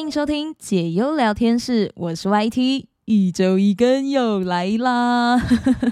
欢迎收听解忧聊天室，我是 YT。一周一更又来啦！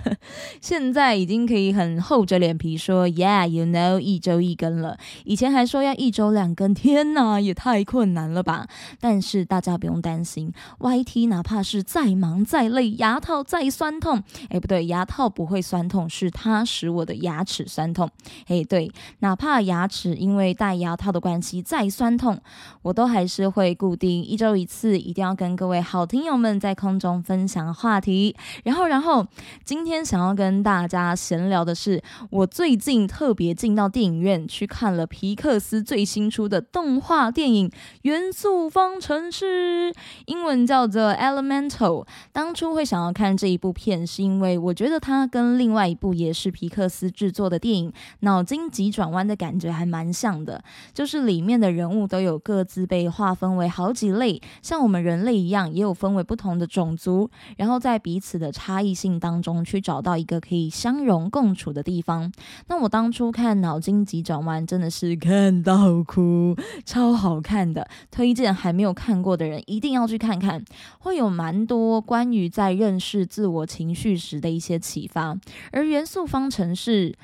现在已经可以很厚着脸皮说，Yeah，you know，一周一更了。以前还说要一周两更，天哪，也太困难了吧！但是大家不用担心，YT 哪怕是再忙再累，牙套再酸痛，哎，不对，牙套不会酸痛，是它使我的牙齿酸痛。哎，对，哪怕牙齿因为戴牙套的关系再酸痛，我都还是会固定一周一次，一定要跟各位好听友们在空中。分享话题，然后，然后今天想要跟大家闲聊的是，我最近特别进到电影院去看了皮克斯最新出的动画电影《元素方程式》，英文叫做《Elemental》。当初会想要看这一部片，是因为我觉得它跟另外一部也是皮克斯制作的电影《脑筋急转弯》的感觉还蛮像的，就是里面的人物都有各自被划分为好几类，像我们人类一样，也有分为不同的种。族，然后在彼此的差异性当中去找到一个可以相容共处的地方。那我当初看《脑筋急转弯》真的是看到哭，超好看的，推荐还没有看过的人一定要去看看，会有蛮多关于在认识自我情绪时的一些启发。而元素方程式。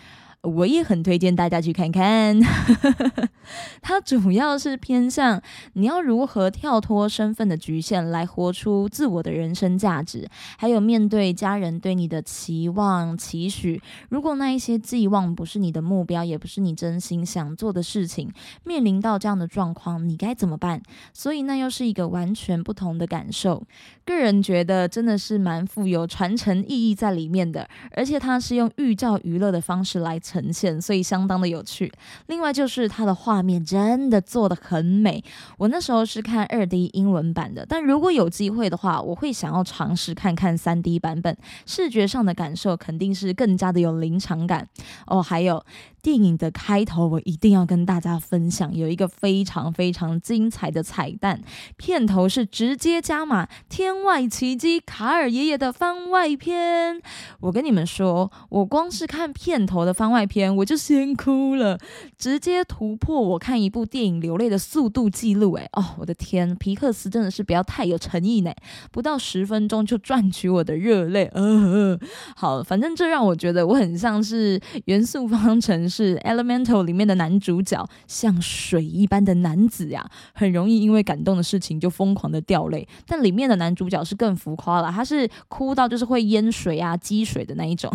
我也很推荐大家去看看，它主要是偏向你要如何跳脱身份的局限，来活出自我的人生价值，还有面对家人对你的期望期许。如果那一些寄望不是你的目标，也不是你真心想做的事情，面临到这样的状况，你该怎么办？所以那又是一个完全不同的感受。个人觉得真的是蛮富有传承意义在里面的，而且它是用寓教于乐的方式来。呈现，所以相当的有趣。另外就是它的画面真的做的很美。我那时候是看二 D 英文版的，但如果有机会的话，我会想要尝试看看三 D 版本，视觉上的感受肯定是更加的有临场感哦。还有。电影的开头，我一定要跟大家分享，有一个非常非常精彩的彩蛋。片头是直接加码《天外奇迹》卡尔爷爷的番外篇。我跟你们说，我光是看片头的番外篇，我就先哭了，直接突破我看一部电影流泪的速度记录。哎，哦，我的天，皮克斯真的是不要太有诚意呢，不到十分钟就赚取我的热泪。呃，好，反正这让我觉得我很像是元素方程式。《Elemental》里面的男主角，像水一般的男子呀，很容易因为感动的事情就疯狂的掉泪。但里面的男主角是更浮夸了，他是哭到就是会淹水啊、积水的那一种。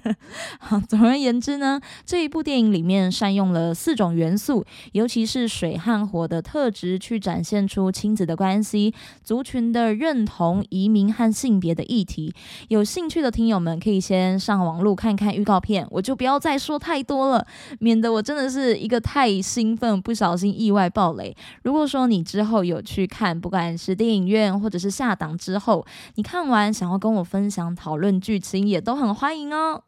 好，总而言之呢，这一部电影里面善用了四种元素，尤其是水和火的特质，去展现出亲子的关系、族群的认同、移民和性别的议题。有兴趣的听友们可以先上网路看看预告片，我就不要再说太多了。免得我真的是一个太兴奋，不小心意外爆雷。如果说你之后有去看，不管是电影院或者是下档之后，你看完想要跟我分享讨论剧情，也都很欢迎哦。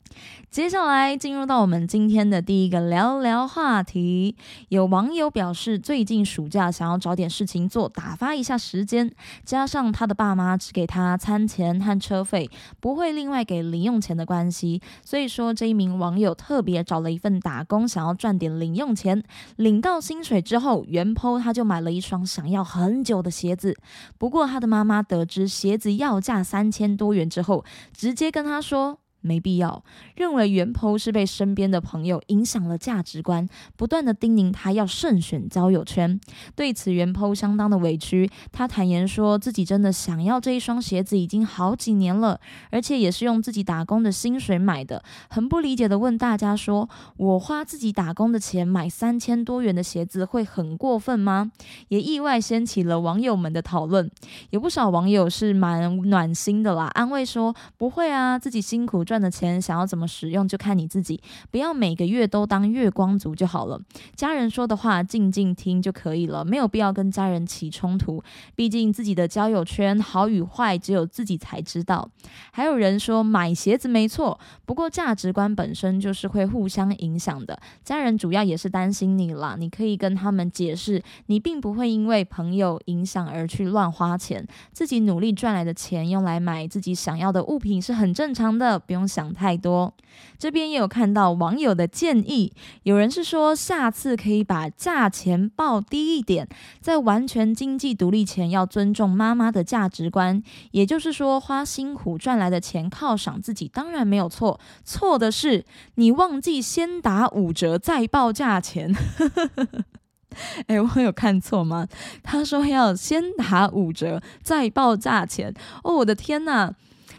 接下来进入到我们今天的第一个聊聊话题。有网友表示，最近暑假想要找点事情做，打发一下时间。加上他的爸妈只给他餐钱和车费，不会另外给零用钱的关系，所以说这一名网友特别找了一份打工，想要赚点零用钱。领到薪水之后，原 po 他就买了一双想要很久的鞋子。不过他的妈妈得知鞋子要价三千多元之后，直接跟他说。没必要，认为袁剖是被身边的朋友影响了价值观，不断的叮咛他要慎选交友圈。对此，袁剖相当的委屈，他坦言说自己真的想要这一双鞋子已经好几年了，而且也是用自己打工的薪水买的。很不理解的问大家说：“我花自己打工的钱买三千多元的鞋子，会很过分吗？”也意外掀起了网友们的讨论。有不少网友是蛮暖心的啦，安慰说：“不会啊，自己辛苦赚。”赚的钱想要怎么使用就看你自己，不要每个月都当月光族就好了。家人说的话静静听就可以了，没有必要跟家人起冲突。毕竟自己的交友圈好与坏只有自己才知道。还有人说买鞋子没错，不过价值观本身就是会互相影响的。家人主要也是担心你啦，你可以跟他们解释，你并不会因为朋友影响而去乱花钱，自己努力赚来的钱用来买自己想要的物品是很正常的，不用。想太多。这边也有看到网友的建议，有人是说下次可以把价钱报低一点，在完全经济独立前要尊重妈妈的价值观，也就是说花辛苦赚来的钱犒赏自己当然没有错，错的是你忘记先打五折再报价钱。哎，我有看错吗？他说要先打五折再报价钱。哦，我的天呐！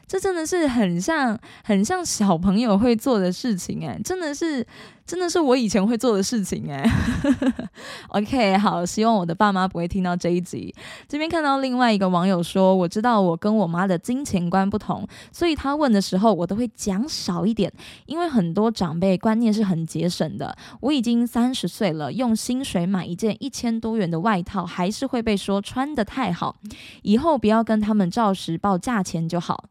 这真的是很像很像小朋友会做的事情哎，真的是。真的是我以前会做的事情哎。OK，好，希望我的爸妈不会听到这一集。这边看到另外一个网友说，我知道我跟我妈的金钱观不同，所以他问的时候我都会讲少一点，因为很多长辈观念是很节省的。我已经三十岁了，用薪水买一件一千多元的外套，还是会被说穿的太好。以后不要跟他们照实报价钱就好。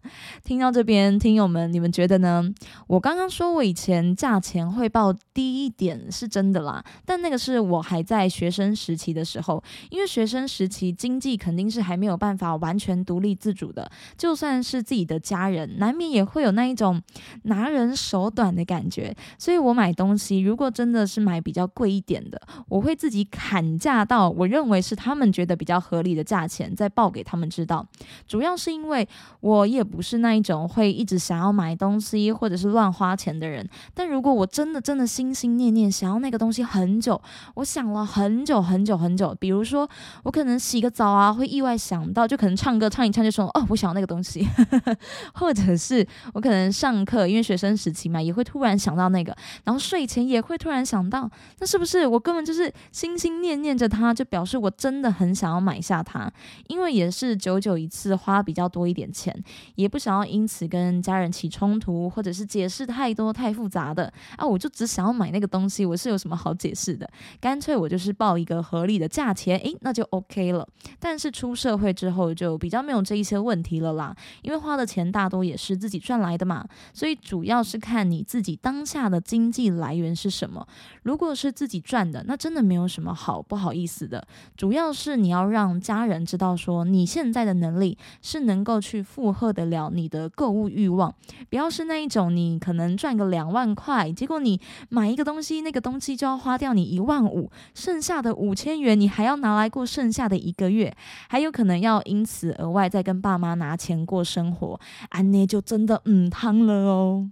听到这边，听友们，你们觉得呢？我刚刚说我以前价钱会报。低一点是真的啦，但那个是我还在学生时期的时候，因为学生时期经济肯定是还没有办法完全独立自主的，就算是自己的家人，难免也会有那一种拿人手短的感觉。所以我买东西，如果真的是买比较贵一点的，我会自己砍价到我认为是他们觉得比较合理的价钱，再报给他们知道。主要是因为我也不是那一种会一直想要买东西或者是乱花钱的人，但如果我真的真的心。心心念念想要那个东西很久，我想了很久很久很久。比如说，我可能洗个澡啊，会意外想到，就可能唱歌唱一唱就说哦，我想要那个东西。或者是我可能上课，因为学生时期嘛，也会突然想到那个。然后睡前也会突然想到，那是不是我根本就是心心念念着它，就表示我真的很想要买下它？因为也是久久一次花比较多一点钱，也不想要因此跟家人起冲突，或者是解释太多太复杂的啊，我就只想要。买那个东西我是有什么好解释的？干脆我就是报一个合理的价钱，诶，那就 OK 了。但是出社会之后就比较没有这一些问题了啦，因为花的钱大多也是自己赚来的嘛，所以主要是看你自己当下的经济来源是什么。如果是自己赚的，那真的没有什么好不好意思的。主要是你要让家人知道说你现在的能力是能够去负荷得了你的购物欲望，不要是那一种你可能赚个两万块，结果你买。买一个东西，那个东西就要花掉你一万五，剩下的五千元你还要拿来过剩下的一个月，还有可能要因此额外再跟爸妈拿钱过生活，安妮就真的嗯汤了哦。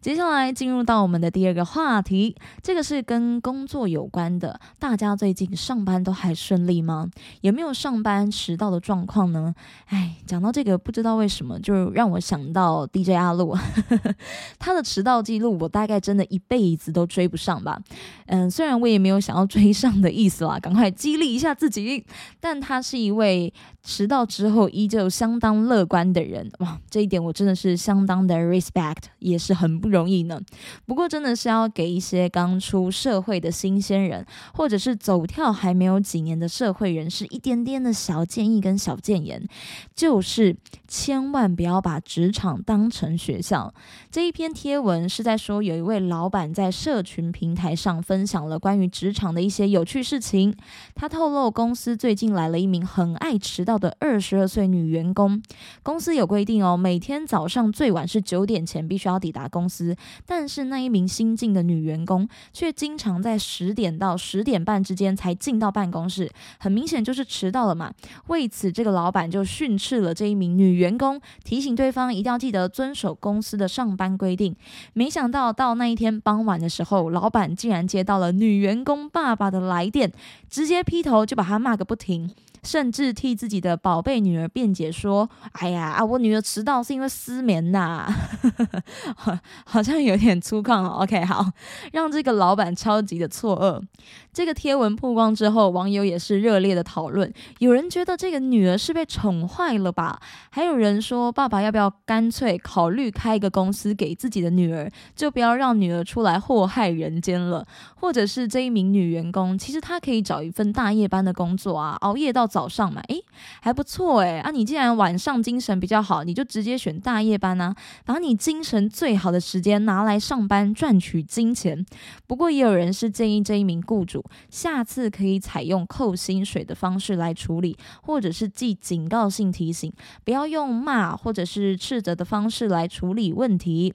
接下来进入到我们的第二个话题，这个是跟工作有关的。大家最近上班都还顺利吗？有没有上班迟到的状况呢？哎，讲到这个，不知道为什么就让我想到 DJ 阿路，他的迟到记录，我大概真的一辈子都追不上吧。嗯，虽然我也没有想要追上的意思啦，赶快激励一下自己。但他是一位迟到之后依旧相当乐观的人，哇，这一点我真的是相当的 respect，也是。很不容易呢，不过真的是要给一些刚出社会的新鲜人，或者是走跳还没有几年的社会人士，一点点的小建议跟小建言，就是千万不要把职场当成学校。这一篇贴文是在说，有一位老板在社群平台上分享了关于职场的一些有趣事情。他透露，公司最近来了一名很爱迟到的二十二岁女员工。公司有规定哦，每天早上最晚是九点前必须要抵达。公司，但是那一名新进的女员工却经常在十点到十点半之间才进到办公室，很明显就是迟到了嘛。为此，这个老板就训斥了这一名女员工，提醒对方一定要记得遵守公司的上班规定。没想到到那一天傍晚的时候，老板竟然接到了女员工爸爸的来电，直接劈头就把他骂个不停。甚至替自己的宝贝女儿辩解说：“哎呀啊，我女儿迟到是因为失眠呐，好像有点粗犷哦。” OK，好，让这个老板超级的错愕。这个贴文曝光之后，网友也是热烈的讨论。有人觉得这个女儿是被宠坏了吧？还有人说，爸爸要不要干脆考虑开一个公司给自己的女儿，就不要让女儿出来祸害人间了？或者是这一名女员工，其实她可以找一份大夜班的工作啊，熬夜到。早上嘛，诶，还不错诶。啊，你既然晚上精神比较好，你就直接选大夜班啊，把你精神最好的时间拿来上班赚取金钱。不过也有人是建议这一名雇主，下次可以采用扣薪水的方式来处理，或者是寄警告性提醒，不要用骂或者是斥责的方式来处理问题。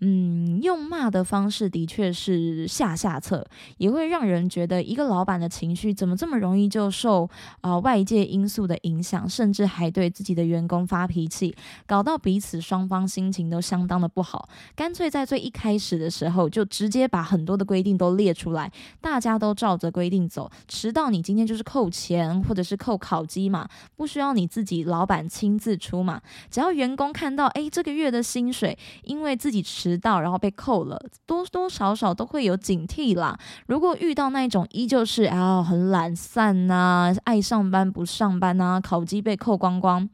嗯，用骂的方式的确是下下策，也会让人觉得一个老板的情绪怎么这么容易就受啊外界因素的影响，甚至还对自己的员工发脾气，搞到彼此双方心情都相当的不好。干脆在最一开始的时候就直接把很多的规定都列出来，大家都照着规定走，迟到你今天就是扣钱或者是扣考绩嘛，不需要你自己老板亲自出嘛，只要员工看到，哎，这个月的薪水因为自己迟。到，然后被扣了，多多少少都会有警惕啦。如果遇到那种依旧是啊很懒散呐，爱上班不上班呐，考绩被扣光光，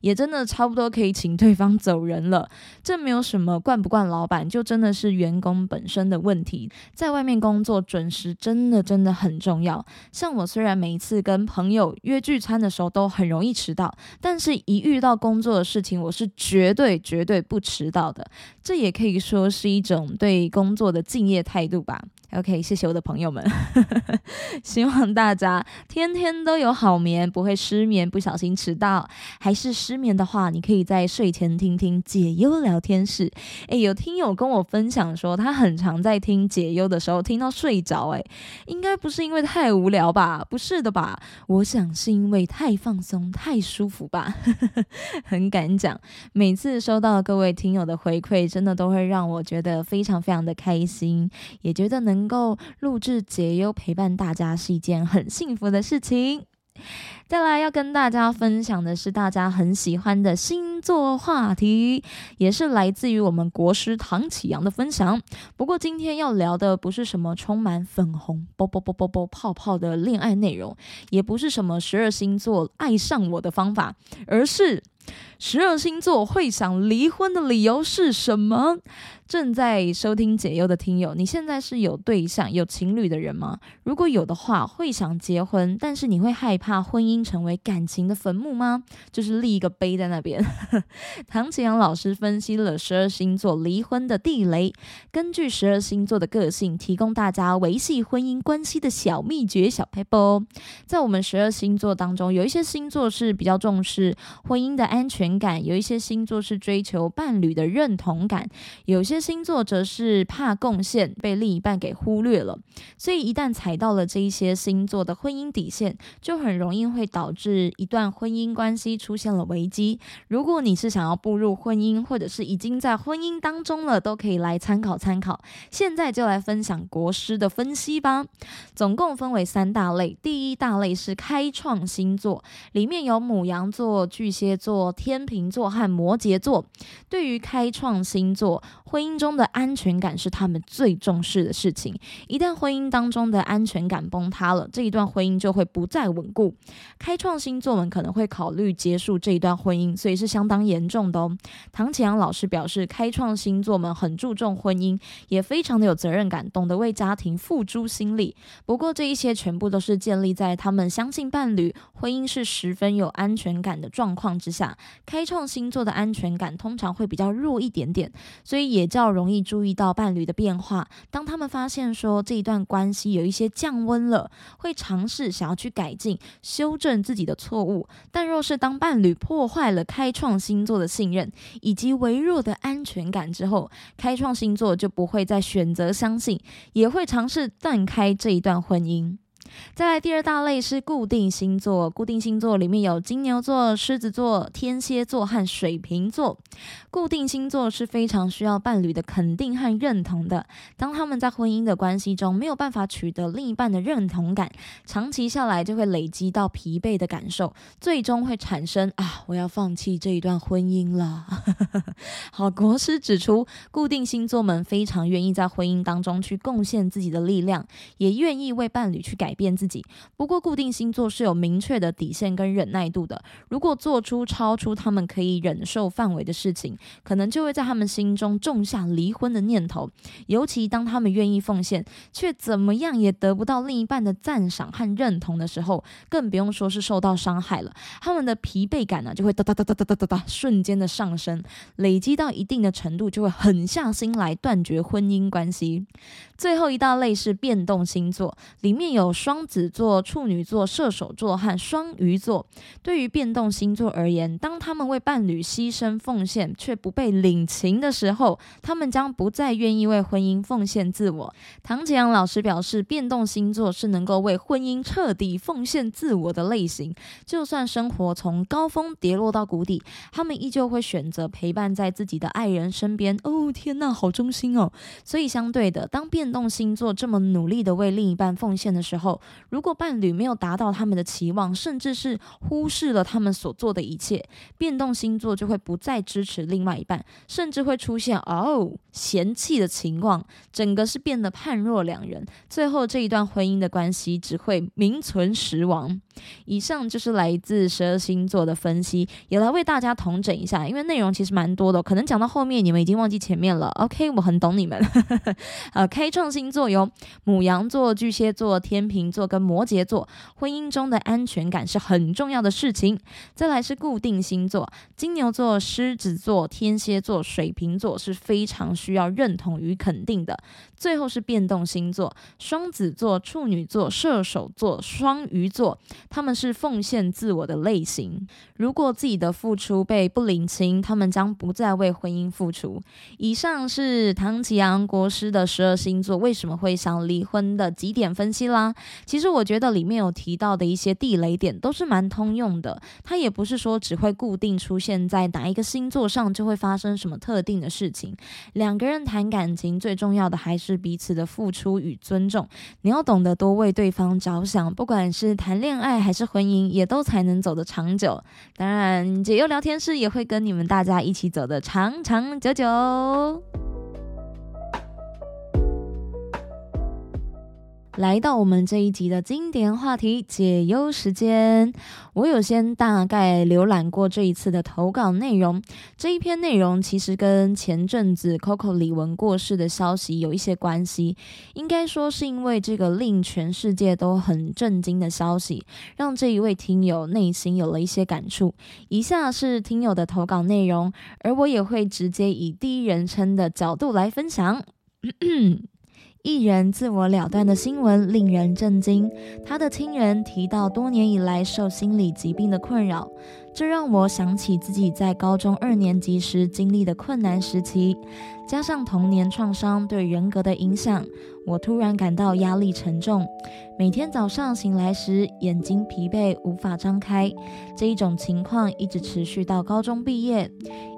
也真的差不多可以请对方走人了。这没有什么惯不惯老板，就真的是员工本身的问题。在外面工作，准时真的真的很重要。像我虽然每一次跟朋友约聚餐的时候都很容易迟到，但是一遇到工作的事情，我是绝对绝对不迟到的。这也也可以说是一种对工作的敬业态度吧。OK，谢谢我的朋友们，希望大家天天都有好眠，不会失眠，不小心迟到。还是失眠的话，你可以在睡前听听解忧聊天室。诶，有听友跟我分享说，他很常在听解忧的时候听到睡着。诶，应该不是因为太无聊吧？不是的吧？我想是因为太放松、太舒服吧。很敢讲，每次收到各位听友的回馈，真的都会让我觉得非常非常的开心，也觉得能。够录制解忧陪伴大家是一件很幸福的事情。再来要跟大家分享的是大家很喜欢的星座话题，也是来自于我们国师唐启阳的分享。不过今天要聊的不是什么充满粉红啵啵啵啵啵泡泡的恋爱内容，也不是什么十二星座爱上我的方法，而是十二星座会想离婚的理由是什么？正在收听解忧的听友，你现在是有对象、有情侣的人吗？如果有的话，会想结婚，但是你会害怕婚姻成为感情的坟墓吗？就是立一个碑在那边。唐启阳老师分析了十二星座离婚的地雷，根据十二星座的个性，提供大家维系婚姻关系的小秘诀、小 paper。在我们十二星座当中，有一些星座是比较重视婚姻的安全感，有一些星座是追求伴侣的认同感，有些。星座则是怕贡献被另一半给忽略了，所以一旦踩到了这一些星座的婚姻底线，就很容易会导致一段婚姻关系出现了危机。如果你是想要步入婚姻，或者是已经在婚姻当中了，都可以来参考参考。现在就来分享国师的分析吧。总共分为三大类，第一大类是开创星座，里面有母羊座、巨蟹座、天天秤座和摩羯座。对于开创星座，婚姻中的安全感是他们最重视的事情。一旦婚姻当中的安全感崩塌了，这一段婚姻就会不再稳固。开创星座们可能会考虑结束这一段婚姻，所以是相当严重的哦。唐启阳老师表示，开创星座们很注重婚姻，也非常的有责任感，懂得为家庭付诸心力。不过这一些全部都是建立在他们相信伴侣婚姻是十分有安全感的状况之下。开创星座的安全感通常会比较弱一点点，所以也。较容易注意到伴侣的变化。当他们发现说这一段关系有一些降温了，会尝试想要去改进、修正自己的错误。但若是当伴侣破坏了开创星座的信任以及微弱的安全感之后，开创星座就不会再选择相信，也会尝试断开这一段婚姻。再来第二大类是固定星座，固定星座里面有金牛座、狮子座、天蝎座和水瓶座。固定星座是非常需要伴侣的肯定和认同的。当他们在婚姻的关系中没有办法取得另一半的认同感，长期下来就会累积到疲惫的感受，最终会产生啊，我要放弃这一段婚姻了。好，国师指出，固定星座们非常愿意在婚姻当中去贡献自己的力量，也愿意为伴侣去改变。变自己，不过固定星座是有明确的底线跟忍耐度的。如果做出超出他们可以忍受范围的事情，可能就会在他们心中种下离婚的念头。尤其当他们愿意奉献，却怎么样也得不到另一半的赞赏和认同的时候，更不用说是受到伤害了。他们的疲惫感呢，就会哒哒哒哒哒哒哒哒瞬间的上升，累积到一定的程度，就会狠下心来断绝婚姻关系。最后一大类是变动星座，里面有双子座、处女座、射手座和双鱼座。对于变动星座而言，当他们为伴侣牺牲奉献却不被领情的时候，他们将不再愿意为婚姻奉献自我。唐启阳老师表示，变动星座是能够为婚姻彻底奉献自我的类型，就算生活从高峰跌落到谷底，他们依旧会选择陪伴在自己的爱人身边。哦，天呐，好忠心哦！所以相对的，当变变动星座这么努力的为另一半奉献的时候，如果伴侣没有达到他们的期望，甚至是忽视了他们所做的一切，变动星座就会不再支持另外一半，甚至会出现哦嫌弃的情况，整个是变得判若两人，最后这一段婚姻的关系只会名存实亡。以上就是来自十二星座的分析，也来为大家统整一下，因为内容其实蛮多的，可能讲到后面你们已经忘记前面了。OK，我很懂你们。呃，开创星座有母羊座、巨蟹座、天秤座跟摩羯座，婚姻中的安全感是很重要的事情。再来是固定星座，金牛座、狮子座、天蝎座、水瓶座是非常需要认同与肯定的。最后是变动星座，双子座、处女座、射手座、双鱼座。他们是奉献自我的类型，如果自己的付出被不领情，他们将不再为婚姻付出。以上是唐启阳国师的十二星座为什么会想离婚的几点分析啦。其实我觉得里面有提到的一些地雷点都是蛮通用的，它也不是说只会固定出现在哪一个星座上就会发生什么特定的事情。两两个人谈感情最重要的还是彼此的付出与尊重，你要懂得多为对方着想，不管是谈恋爱。还是婚姻也都才能走得长久。当然，解忧聊天室也会跟你们大家一起走得长长久久。来到我们这一集的经典话题解忧时间，我有先大概浏览过这一次的投稿内容。这一篇内容其实跟前阵子 Coco 李玟过世的消息有一些关系，应该说是因为这个令全世界都很震惊的消息，让这一位听友内心有了一些感触。以下是听友的投稿内容，而我也会直接以第一人称的角度来分享。艺人自我了断的新闻令人震惊。他的亲人提到多年以来受心理疾病的困扰，这让我想起自己在高中二年级时经历的困难时期，加上童年创伤对人格的影响，我突然感到压力沉重。每天早上醒来时，眼睛疲惫无法张开。这一种情况一直持续到高中毕业。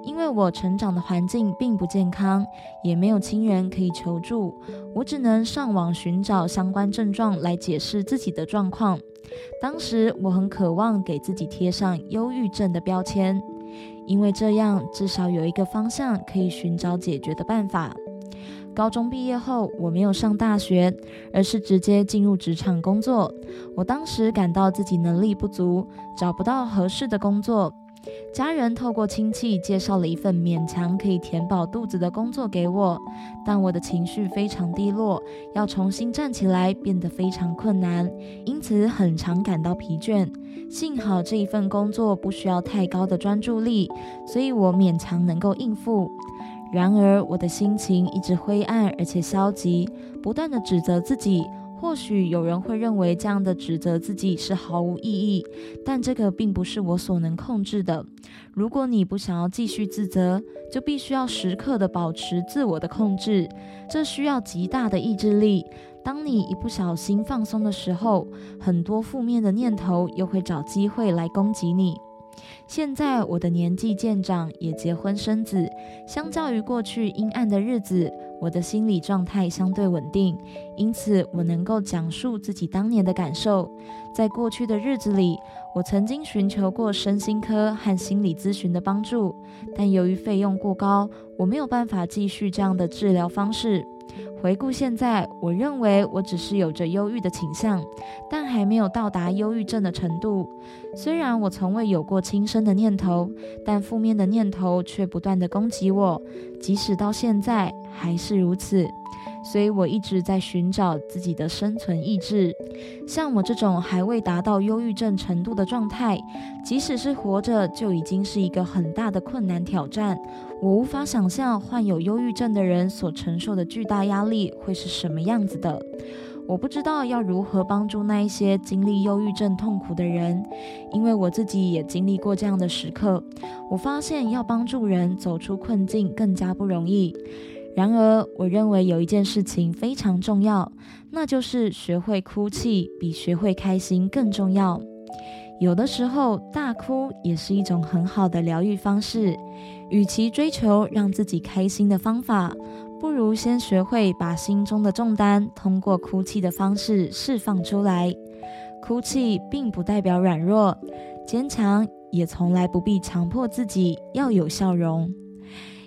因为我成长的环境并不健康，也没有亲人可以求助，我只能上网寻找相关症状来解释自己的状况。当时我很渴望给自己贴上忧郁症的标签，因为这样至少有一个方向可以寻找解决的办法。高中毕业后，我没有上大学，而是直接进入职场工作。我当时感到自己能力不足，找不到合适的工作。家人透过亲戚介绍了一份勉强可以填饱肚子的工作给我，但我的情绪非常低落，要重新站起来变得非常困难，因此很常感到疲倦。幸好这一份工作不需要太高的专注力，所以我勉强能够应付。然而，我的心情一直灰暗而且消极，不断的指责自己。或许有人会认为这样的指责自己是毫无意义，但这个并不是我所能控制的。如果你不想要继续自责，就必须要时刻的保持自我的控制，这需要极大的意志力。当你一不小心放松的时候，很多负面的念头又会找机会来攻击你。现在我的年纪渐长，也结婚生子，相较于过去阴暗的日子。我的心理状态相对稳定，因此我能够讲述自己当年的感受。在过去的日子里，我曾经寻求过身心科和心理咨询的帮助，但由于费用过高，我没有办法继续这样的治疗方式。回顾现在，我认为我只是有着忧郁的倾向，但还没有到达忧郁症的程度。虽然我从未有过轻生的念头，但负面的念头却不断的攻击我，即使到现在还是如此。所以我一直在寻找自己的生存意志。像我这种还未达到忧郁症程度的状态，即使是活着就已经是一个很大的困难挑战。我无法想象患有忧郁症的人所承受的巨大压力会是什么样子的。我不知道要如何帮助那一些经历忧郁症痛苦的人，因为我自己也经历过这样的时刻。我发现要帮助人走出困境更加不容易。然而，我认为有一件事情非常重要，那就是学会哭泣比学会开心更重要。有的时候，大哭也是一种很好的疗愈方式。与其追求让自己开心的方法，不如先学会把心中的重担通过哭泣的方式释放出来。哭泣并不代表软弱，坚强也从来不必强迫自己要有笑容。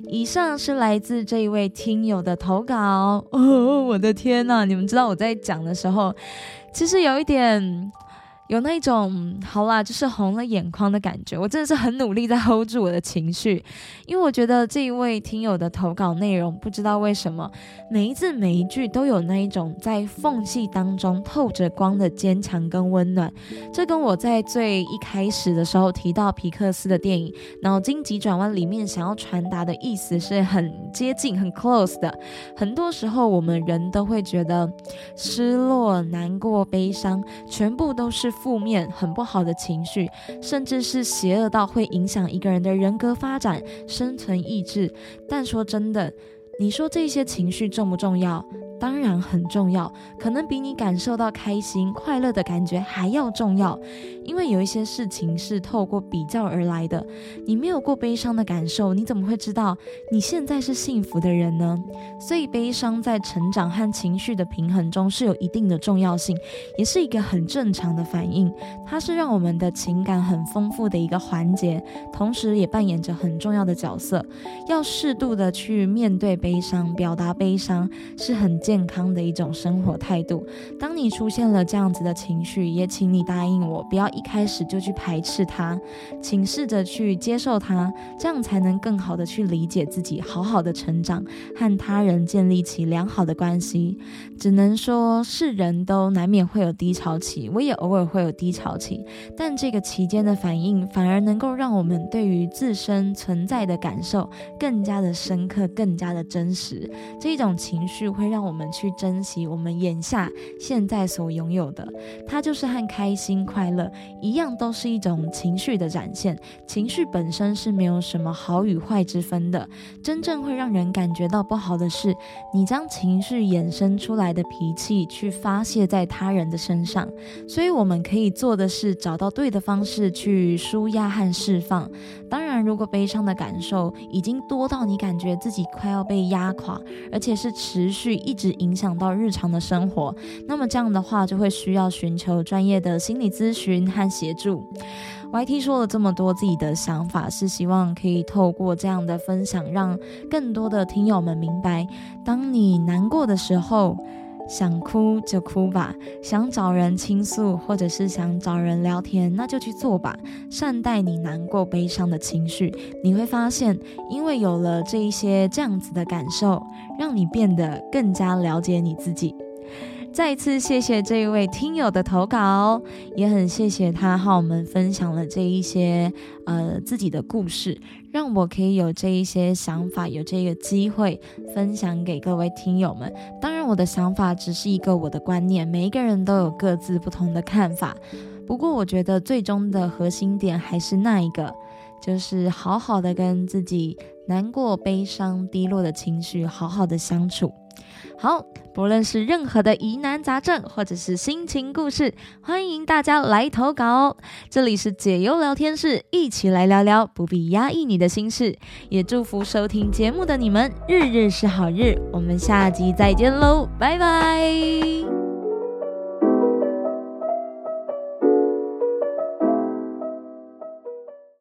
以上是来自这一位听友的投稿。哦，我的天呐！你们知道我在讲的时候，其实有一点。有那种好啦，就是红了眼眶的感觉。我真的是很努力在 hold 住我的情绪，因为我觉得这一位听友的投稿内容，不知道为什么每一字每一句都有那一种在缝隙当中透着光的坚强跟温暖。这跟我在最一开始的时候提到皮克斯的电影《脑筋急转弯》里面想要传达的意思是很接近、很 close 的。很多时候我们人都会觉得失落、难过、悲伤，全部都是。负面很不好的情绪，甚至是邪恶到会影响一个人的人格发展、生存意志。但说真的，你说这些情绪重不重要？当然很重要，可能比你感受到开心、快乐的感觉还要重要。因为有一些事情是透过比较而来的。你没有过悲伤的感受，你怎么会知道你现在是幸福的人呢？所以，悲伤在成长和情绪的平衡中是有一定的重要性，也是一个很正常的反应。它是让我们的情感很丰富的一个环节，同时也扮演着很重要的角色。要适度的去面对悲伤，表达悲伤是很。健康的一种生活态度。当你出现了这样子的情绪，也请你答应我，不要一开始就去排斥它，请试着去接受它，这样才能更好的去理解自己，好好的成长，和他人建立起良好的关系。只能说，是人都难免会有低潮期，我也偶尔会有低潮期，但这个期间的反应，反而能够让我们对于自身存在的感受更加的深刻，更加的真实。这一种情绪会让我们。我们去珍惜我们眼下现在所拥有的，它就是和开心快乐一样，都是一种情绪的展现。情绪本身是没有什么好与坏之分的。真正会让人感觉到不好的是，你将情绪衍生出来的脾气去发泄在他人的身上。所以我们可以做的是找到对的方式去舒压和释放。当然，如果悲伤的感受已经多到你感觉自己快要被压垮，而且是持续一直。影响到日常的生活，那么这样的话就会需要寻求专业的心理咨询和协助。YT 说了这么多自己的想法，是希望可以透过这样的分享，让更多的听友们明白，当你难过的时候。想哭就哭吧，想找人倾诉，或者是想找人聊天，那就去做吧。善待你难过、悲伤的情绪，你会发现，因为有了这一些这样子的感受，让你变得更加了解你自己。再次谢谢这一位听友的投稿，也很谢谢他和我们分享了这一些呃自己的故事，让我可以有这一些想法，有这个机会分享给各位听友们。当然，我的想法只是一个我的观念，每一个人都有各自不同的看法。不过，我觉得最终的核心点还是那一个，就是好好的跟自己难过、悲伤、低落的情绪好好的相处。好，不论是任何的疑难杂症，或者是心情故事，欢迎大家来投稿哦。这里是解忧聊天室，一起来聊聊，不必压抑你的心事。也祝福收听节目的你们，日日是好日。我们下集再见喽，拜拜。